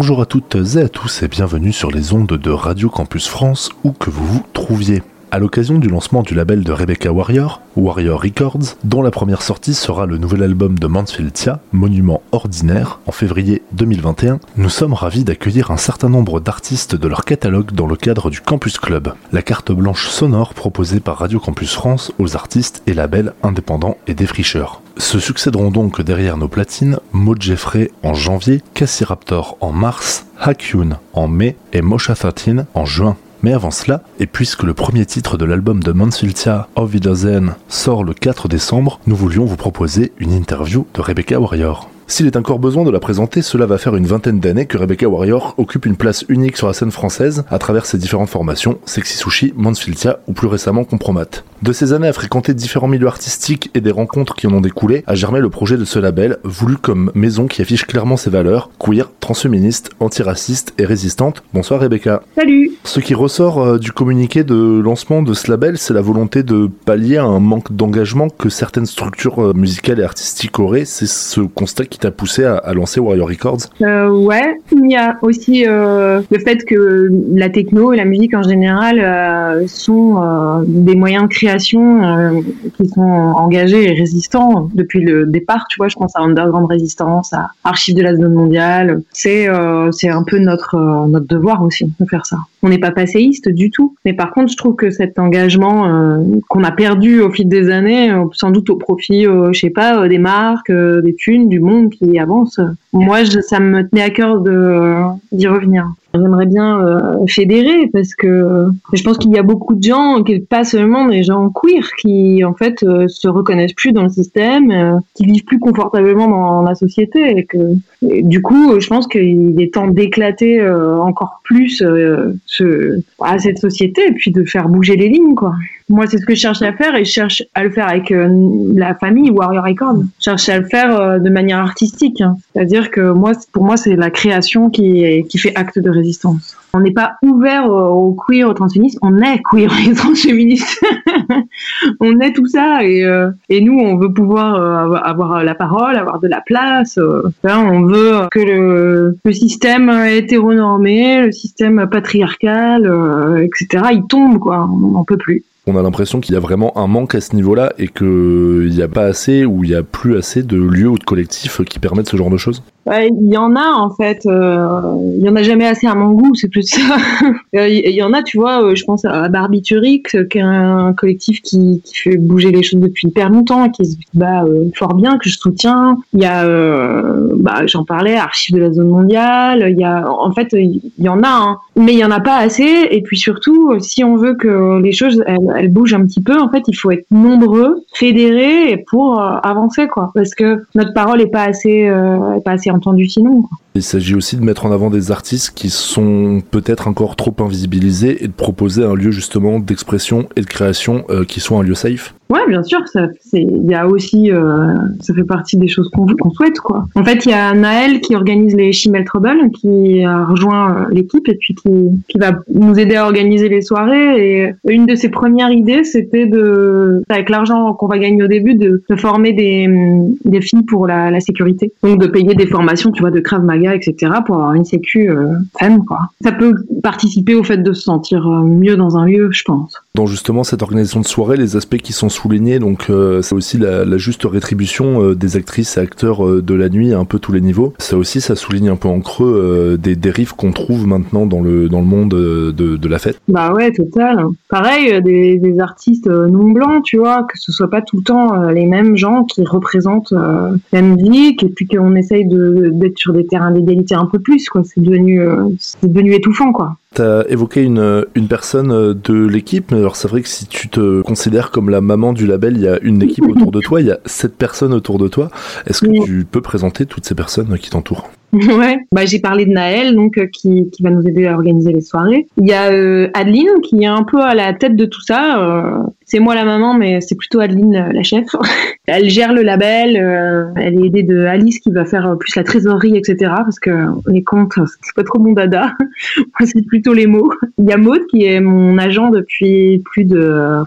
Bonjour à toutes et à tous et bienvenue sur les ondes de Radio Campus France où que vous vous trouviez. À l'occasion du lancement du label de Rebecca Warrior, Warrior Records, dont la première sortie sera le nouvel album de Mansfield Tia, Monument Ordinaire, en février 2021, nous sommes ravis d'accueillir un certain nombre d'artistes de leur catalogue dans le cadre du Campus Club, la carte blanche sonore proposée par Radio Campus France aux artistes et labels indépendants et défricheurs. Se succéderont donc derrière nos platines Maud Jeffrey en janvier, Cassie Raptor en mars, Hakyun en mai et Mosha 13 en juin. Mais avant cela, et puisque le premier titre de l'album de Mansfieldia, Auf Wiedersehen, sort le 4 décembre, nous voulions vous proposer une interview de Rebecca Warrior. S'il est encore besoin de la présenter, cela va faire une vingtaine d'années que Rebecca Warrior occupe une place unique sur la scène française à travers ses différentes formations, Sexy Sushi, Mansfieldia ou plus récemment Compromat. De ces années à fréquenter différents milieux artistiques et des rencontres qui en ont découlé, a germé le projet de ce label, voulu comme maison qui affiche clairement ses valeurs, queer, transféministe, antiraciste et résistante. Bonsoir Rebecca. Salut Ce qui ressort euh, du communiqué de lancement de ce label, c'est la volonté de pallier à un manque d'engagement que certaines structures euh, musicales et artistiques auraient. C'est ce constat qui t'a poussé à, lancer Warrior Records euh, Ouais, il y a aussi euh, le fait que la techno et la musique en général euh, sont euh, des moyens de création euh, qui sont engagés et résistants depuis le départ. Tu vois, je pense à Underground Résistance, à Archives de la zone mondiale. C'est euh, c'est un peu notre notre devoir aussi de faire ça. On n'est pas passéiste du tout, mais par contre, je trouve que cet engagement qu'on a perdu au fil des années, sans doute au profit, je sais pas, des marques, des thunes, du monde qui avance. Moi, je, ça me tenait à cœur d'y revenir. J'aimerais bien euh, fédérer parce que je pense qu'il y a beaucoup de gens, pas seulement des gens queer, qui en fait euh, se reconnaissent plus dans le système, euh, qui vivent plus confortablement dans la société. Et que du coup, je pense qu'il est temps d'éclater encore plus ce, à cette société et puis de faire bouger les lignes, quoi. Moi, c'est ce que je cherche à faire et je cherche à le faire avec la famille Warrior Records. Je cherche à le faire de manière artistique, hein. c'est-à-dire que moi, pour moi, c'est la création qui, qui fait acte de résistance. On n'est pas ouvert aux queer, aux transféministes, on est queer et transféministes. on est tout ça et, euh, et nous, on veut pouvoir euh, avoir la parole, avoir de la place. Euh, on veut que le, le système hétéronormé, le système patriarcal, etc., il tombe, quoi. On n'en peut plus on a l'impression qu'il y a vraiment un manque à ce niveau-là et qu'il n'y a pas assez ou il n'y a plus assez de lieux ou de collectifs qui permettent ce genre de choses il y en a en fait. Euh, il y en a jamais assez à mon goût, c'est plus ça. Il y en a, tu vois. Je pense à Barbiturique, qui est un collectif qui, fait bouger les choses depuis hyper longtemps, qui se bat euh, fort bien, que je soutiens. Il y a, euh, bah, j'en parlais, Archives de la zone mondiale. Y a, en fait, il y en a, hein, mais il y en a pas assez. Et puis surtout, si on veut que les choses elles bougent un petit peu, en fait, il faut être nombreux, fédérés pour avancer, quoi. Parce que notre parole est pas assez, est pas assez entendu sinon. Il s'agit aussi de mettre en avant des artistes qui sont peut-être encore trop invisibilisés et de proposer un lieu justement d'expression et de création euh, qui soit un lieu safe. Ouais, bien sûr, ça, il y a aussi, euh, ça fait partie des choses qu'on qu'on souhaite, quoi. En fait, il y a Naël qui organise les Chimel Trouble, qui a rejoint euh, l'équipe et puis qui, qui va nous aider à organiser les soirées. Et une de ses premières idées, c'était de, avec l'argent qu'on va gagner au début, de, former des, des filles pour la, la, sécurité. Donc de payer des formations, tu vois, de Krav Maga, etc., pour avoir une sécu euh, femme, quoi. Ça peut participer au fait de se sentir euh, mieux dans un lieu, je pense. Dans justement cette organisation de soirée, les aspects qui sont soulignés, donc euh, c'est aussi la, juste rétribution euh, des actrices et acteurs euh, de la nuit à un peu tous les niveaux. Ça aussi, ça souligne un peu en creux des dérives qu'on trouve maintenant dans le dans le monde de, la fête. Bah ouais, total. Pareil, des, des, artistes non blancs, tu vois, que ce soit pas tout le temps les mêmes gens qui représentent la musique et puis qu'on essaye d'être sur des terrains d'égalité un peu plus, quoi. C'est devenu c'est devenu étouffant, quoi. T'as évoqué une, une personne de l'équipe, mais alors c'est vrai que si tu te considères comme la maman du label, il y a une équipe autour de toi, il y a sept personnes autour de toi. Est-ce que tu peux présenter toutes ces personnes qui t'entourent? Ouais, bah j'ai parlé de Naël donc euh, qui, qui va nous aider à organiser les soirées. Il y a euh, Adeline qui est un peu à la tête de tout ça. Euh, c'est moi la maman, mais c'est plutôt Adeline euh, la chef. elle gère le label. Euh, elle est aidée de Alice qui va faire plus la trésorerie, etc. Parce que les comptes, c'est pas trop mon dada. moi, c'est plutôt les mots. Il y a Maud qui est mon agent depuis plus de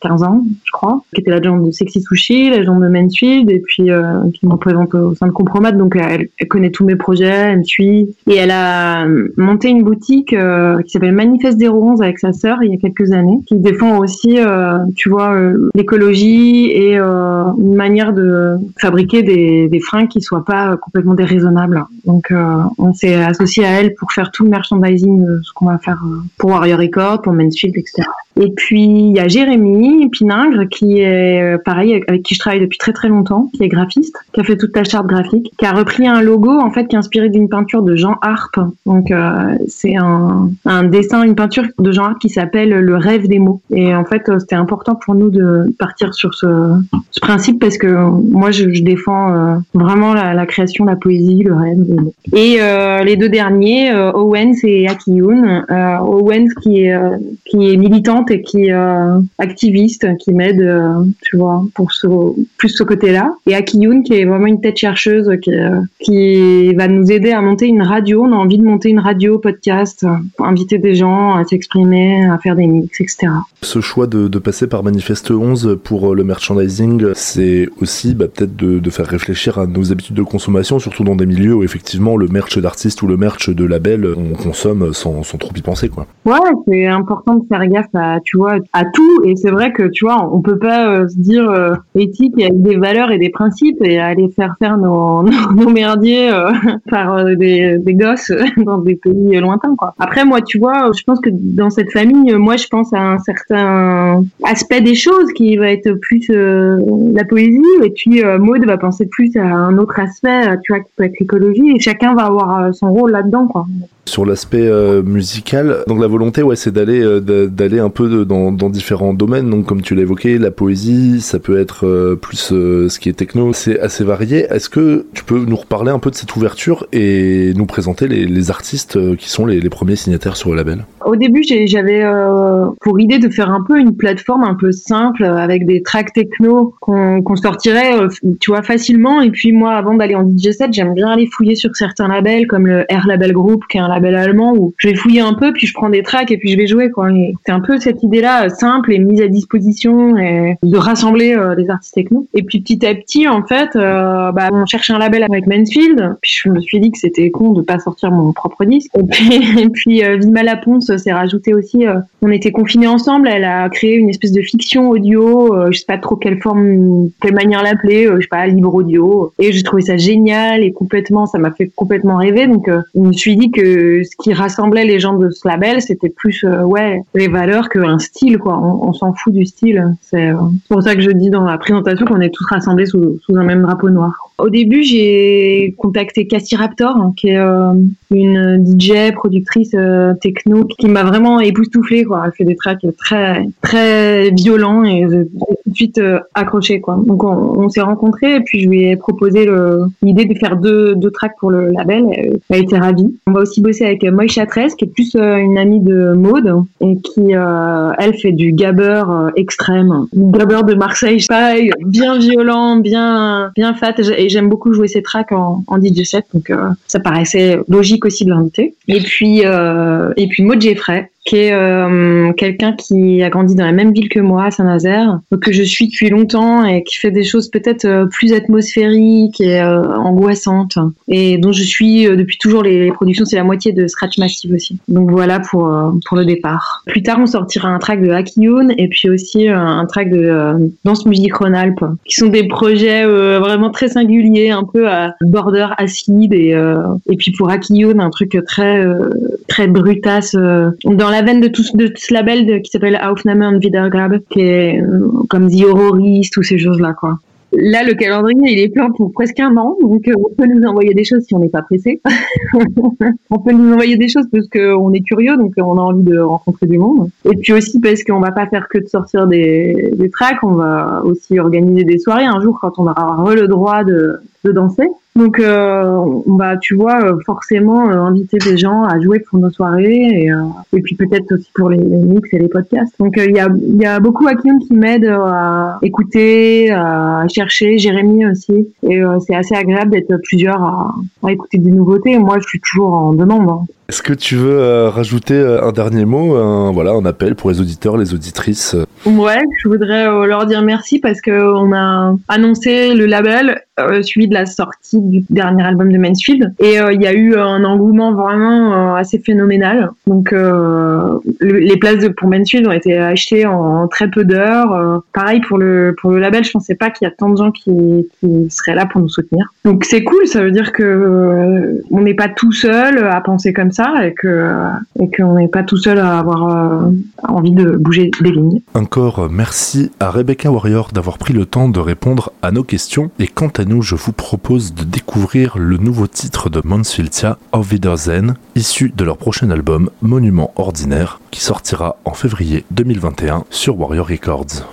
15 ans, je crois, qui était l'agent de Sexy Sushi, l'agent de Mansfield, et puis qui me représente au sein de Compromat. Donc elle, elle connaît tout mes projets, elle me suit. Et elle a monté une boutique euh, qui s'appelle Manifeste 011 avec sa sœur il y a quelques années, qui défend aussi, euh, tu vois, euh, l'écologie et une manière de fabriquer des, des fringues qui soient pas complètement déraisonnables. Donc on s'est associé à elle pour faire tout le merchandising de ce qu'on va faire pour Warrior Record, pour Mansfield, etc. Et puis il y a Jérémy Piningre qui est pareil avec qui je travaille depuis très très longtemps, qui est graphiste, qui a fait toute la charte graphique, qui a repris un logo en fait qui est inspiré d'une peinture de Jean Harpe. Donc euh, c'est un, dessin, une peinture de Jean Harpe qui s'appelle Le rêve des mots. Et en fait euh, c'était important pour nous de partir sur ce, principe parce que moi je, défends euh, vraiment la, création, la poésie, le rêve des mots. Et les deux derniers, Owens et Akiyun. Owens qui est qui est militante et qui est activiste, qui m'aide, tu vois, pour plus ce côté-là. Et Akiyun qui est vraiment une tête chercheuse qui va nous aider à monter une radio. On a envie de monter une radio, podcast, pour inviter des gens à s'exprimer, à faire des mix, etc. Ce choix de, de, passer par Manifeste 11 pour le merchandising, c'est aussi bah, peut-être de, de, faire réfléchir à nos habitudes de consommation, surtout dans des milieux où effectivement le merch d'artiste ou le merch de label, on consomme sans, sans trop y penser. Quoi. Ouais, c'est important de faire gaffe à, tu vois, à tout. Et c'est vrai que, tu vois, on peut pas euh, se dire euh, éthique et des valeurs et des principes et aller faire faire nos, nos, merdiers euh, par euh, des, gosses dans des pays lointains quoi. Après moi tu vois, je pense que dans cette famille, moi je pense à un certain aspect des choses qui va être plus euh, la poésie et puis euh, va penser plus à un autre aspect, tu vois qui peut être l'écologie et chacun va avoir son rôle là-dedans quoi sur l'aspect euh, musical. Donc la volonté, ouais, c'est d'aller euh, d'aller un peu dans, différents domaines. Donc comme tu l'as évoqué, la poésie, ça peut être euh, plus ce qui est techno, c'est assez varié. Est-ce que tu peux nous reparler un peu de cette ouverture et nous présenter les, artistes qui sont les, premiers signataires sur le label Au début, j'avais pour idée de faire un peu une plateforme un peu simple avec des tracks techno qu'on sortirait, tu vois, facilement. Et puis moi, avant d'aller en DJ set, j'aime bien aller fouiller sur certains labels comme le R Label Group, qui est un label allemand où je vais fouiller un peu, puis je prends des tracks et puis je vais jouer. C'est un peu cette idée-là, euh, simple et mise à disposition, de rassembler euh, les artistes techno. Et puis petit à petit, en fait, euh, bah, on cherchait un label avec Mansfield, je me suis dit que c'était con de pas sortir mon propre disque. Et puis, et puis Vima Laponce s'est rajouté aussi. on était confinés ensemble, elle a créé une espèce de fiction audio, je sais pas trop quelle forme, quelle manière l'appeler, je sais pas, libre audio. Et j'ai trouvé ça génial et complètement, ça m'a fait complètement rêver. Donc, je me suis dit que ce qui rassemblait les gens de ce label, c'était plus euh, ouais les valeurs qu'un style quoi. On, s'en fout du style. C'est euh, pour ça que je dis dans la présentation qu'on est tous rassemblés sous un même drapeau noir. Au début, j'ai contacté Cassie Raptor, hein, qui est euh, une DJ, productrice euh, techno, qui m'a vraiment époustouflée. Elle fait des tracks très très violents et j'ai tout de suite euh, accroché. Donc on, s'est rencontrés et puis je lui ai proposé l'idée de faire deux, deux tracks pour le label. Elle, a été ravie. On va aussi bosser avec Moïse Chatresse, qui est plus une amie de Maude et qui, elle, fait du gabber extrême. Gabber de Marseille, pareil, bien violent, bien bien fat. J'aime beaucoup jouer ces tracks en, en DJ set, donc euh, ça paraissait logique aussi de l'inviter. Et puis euh, et puis Maud Jeffrey, qui est euh, quelqu'un qui a grandi dans la même ville que moi, à Saint-Nazaire, que je suis depuis longtemps et qui fait des choses peut-être euh, plus atmosphériques et euh, angoissantes, et dont je suis depuis toujours les, productions, c'est la moitié de Scratch Massive aussi. Donc voilà pour pour le départ. Plus tard, on sortira un track de Hakiyun et puis aussi un track de Danse Musique Rhône-Alpes, qui sont des projets vraiment très singuliers, un peu à border acide et et puis pour Hakiyun, un truc très très brutasse dans la veine de tout, de ce label qui s'appelle Aufnahme und Wiedergabe, qui est euh, comme The Horrorist, ou ces choses-là, quoi. Là, le calendrier, il est plein pour presque un an, donc euh, on peut nous envoyer des choses si on n'est pas pressé. on peut nous envoyer des choses parce qu'on est curieux, donc on a envie de rencontrer du monde. Et puis aussi parce qu'on va pas faire que de sortir des, des tracks, on va aussi organiser des soirées un jour quand on aura le droit de, de danser. Donc, euh, va, tu vois, euh, forcément euh, inviter des gens à jouer pour nos soirées et, et puis peut-être aussi pour les, mix et les podcasts. Donc, il y, a, y a beaucoup Hakim qui m'aident à écouter, à chercher, Jérémy aussi. Et c'est assez agréable d'être plusieurs à, à, écouter des nouveautés. Moi, je suis toujours en demande. Hein. Est-ce que tu veux rajouter un dernier mot, un, voilà, un appel pour les auditeurs, les auditrices? Ouais, je voudrais leur dire merci parce qu'on a annoncé le label suivi de la sortie du dernier album de Mansfield. Et il y a eu un engouement vraiment assez phénoménal. Donc les places pour Mansfield ont été achetées en, très peu d'heures. pareil pour le pour le label, je pensais pas qu'il y a tant de gens qui, qui seraient là pour nous soutenir. Donc c'est cool, ça veut dire que on n'est pas tout seul à penser comme ça et que et qu'on n'est pas tout seul à avoir envie de bouger des lignes. Encore merci à Rebecca Warrior d'avoir pris le temps de répondre à nos questions. Et quant à je vous propose de découvrir le nouveau titre de Mansfieldia, Auf Wiedersehen, issu de leur prochain album Monument Ordinaire, qui sortira en février 2021 sur Warrior Records.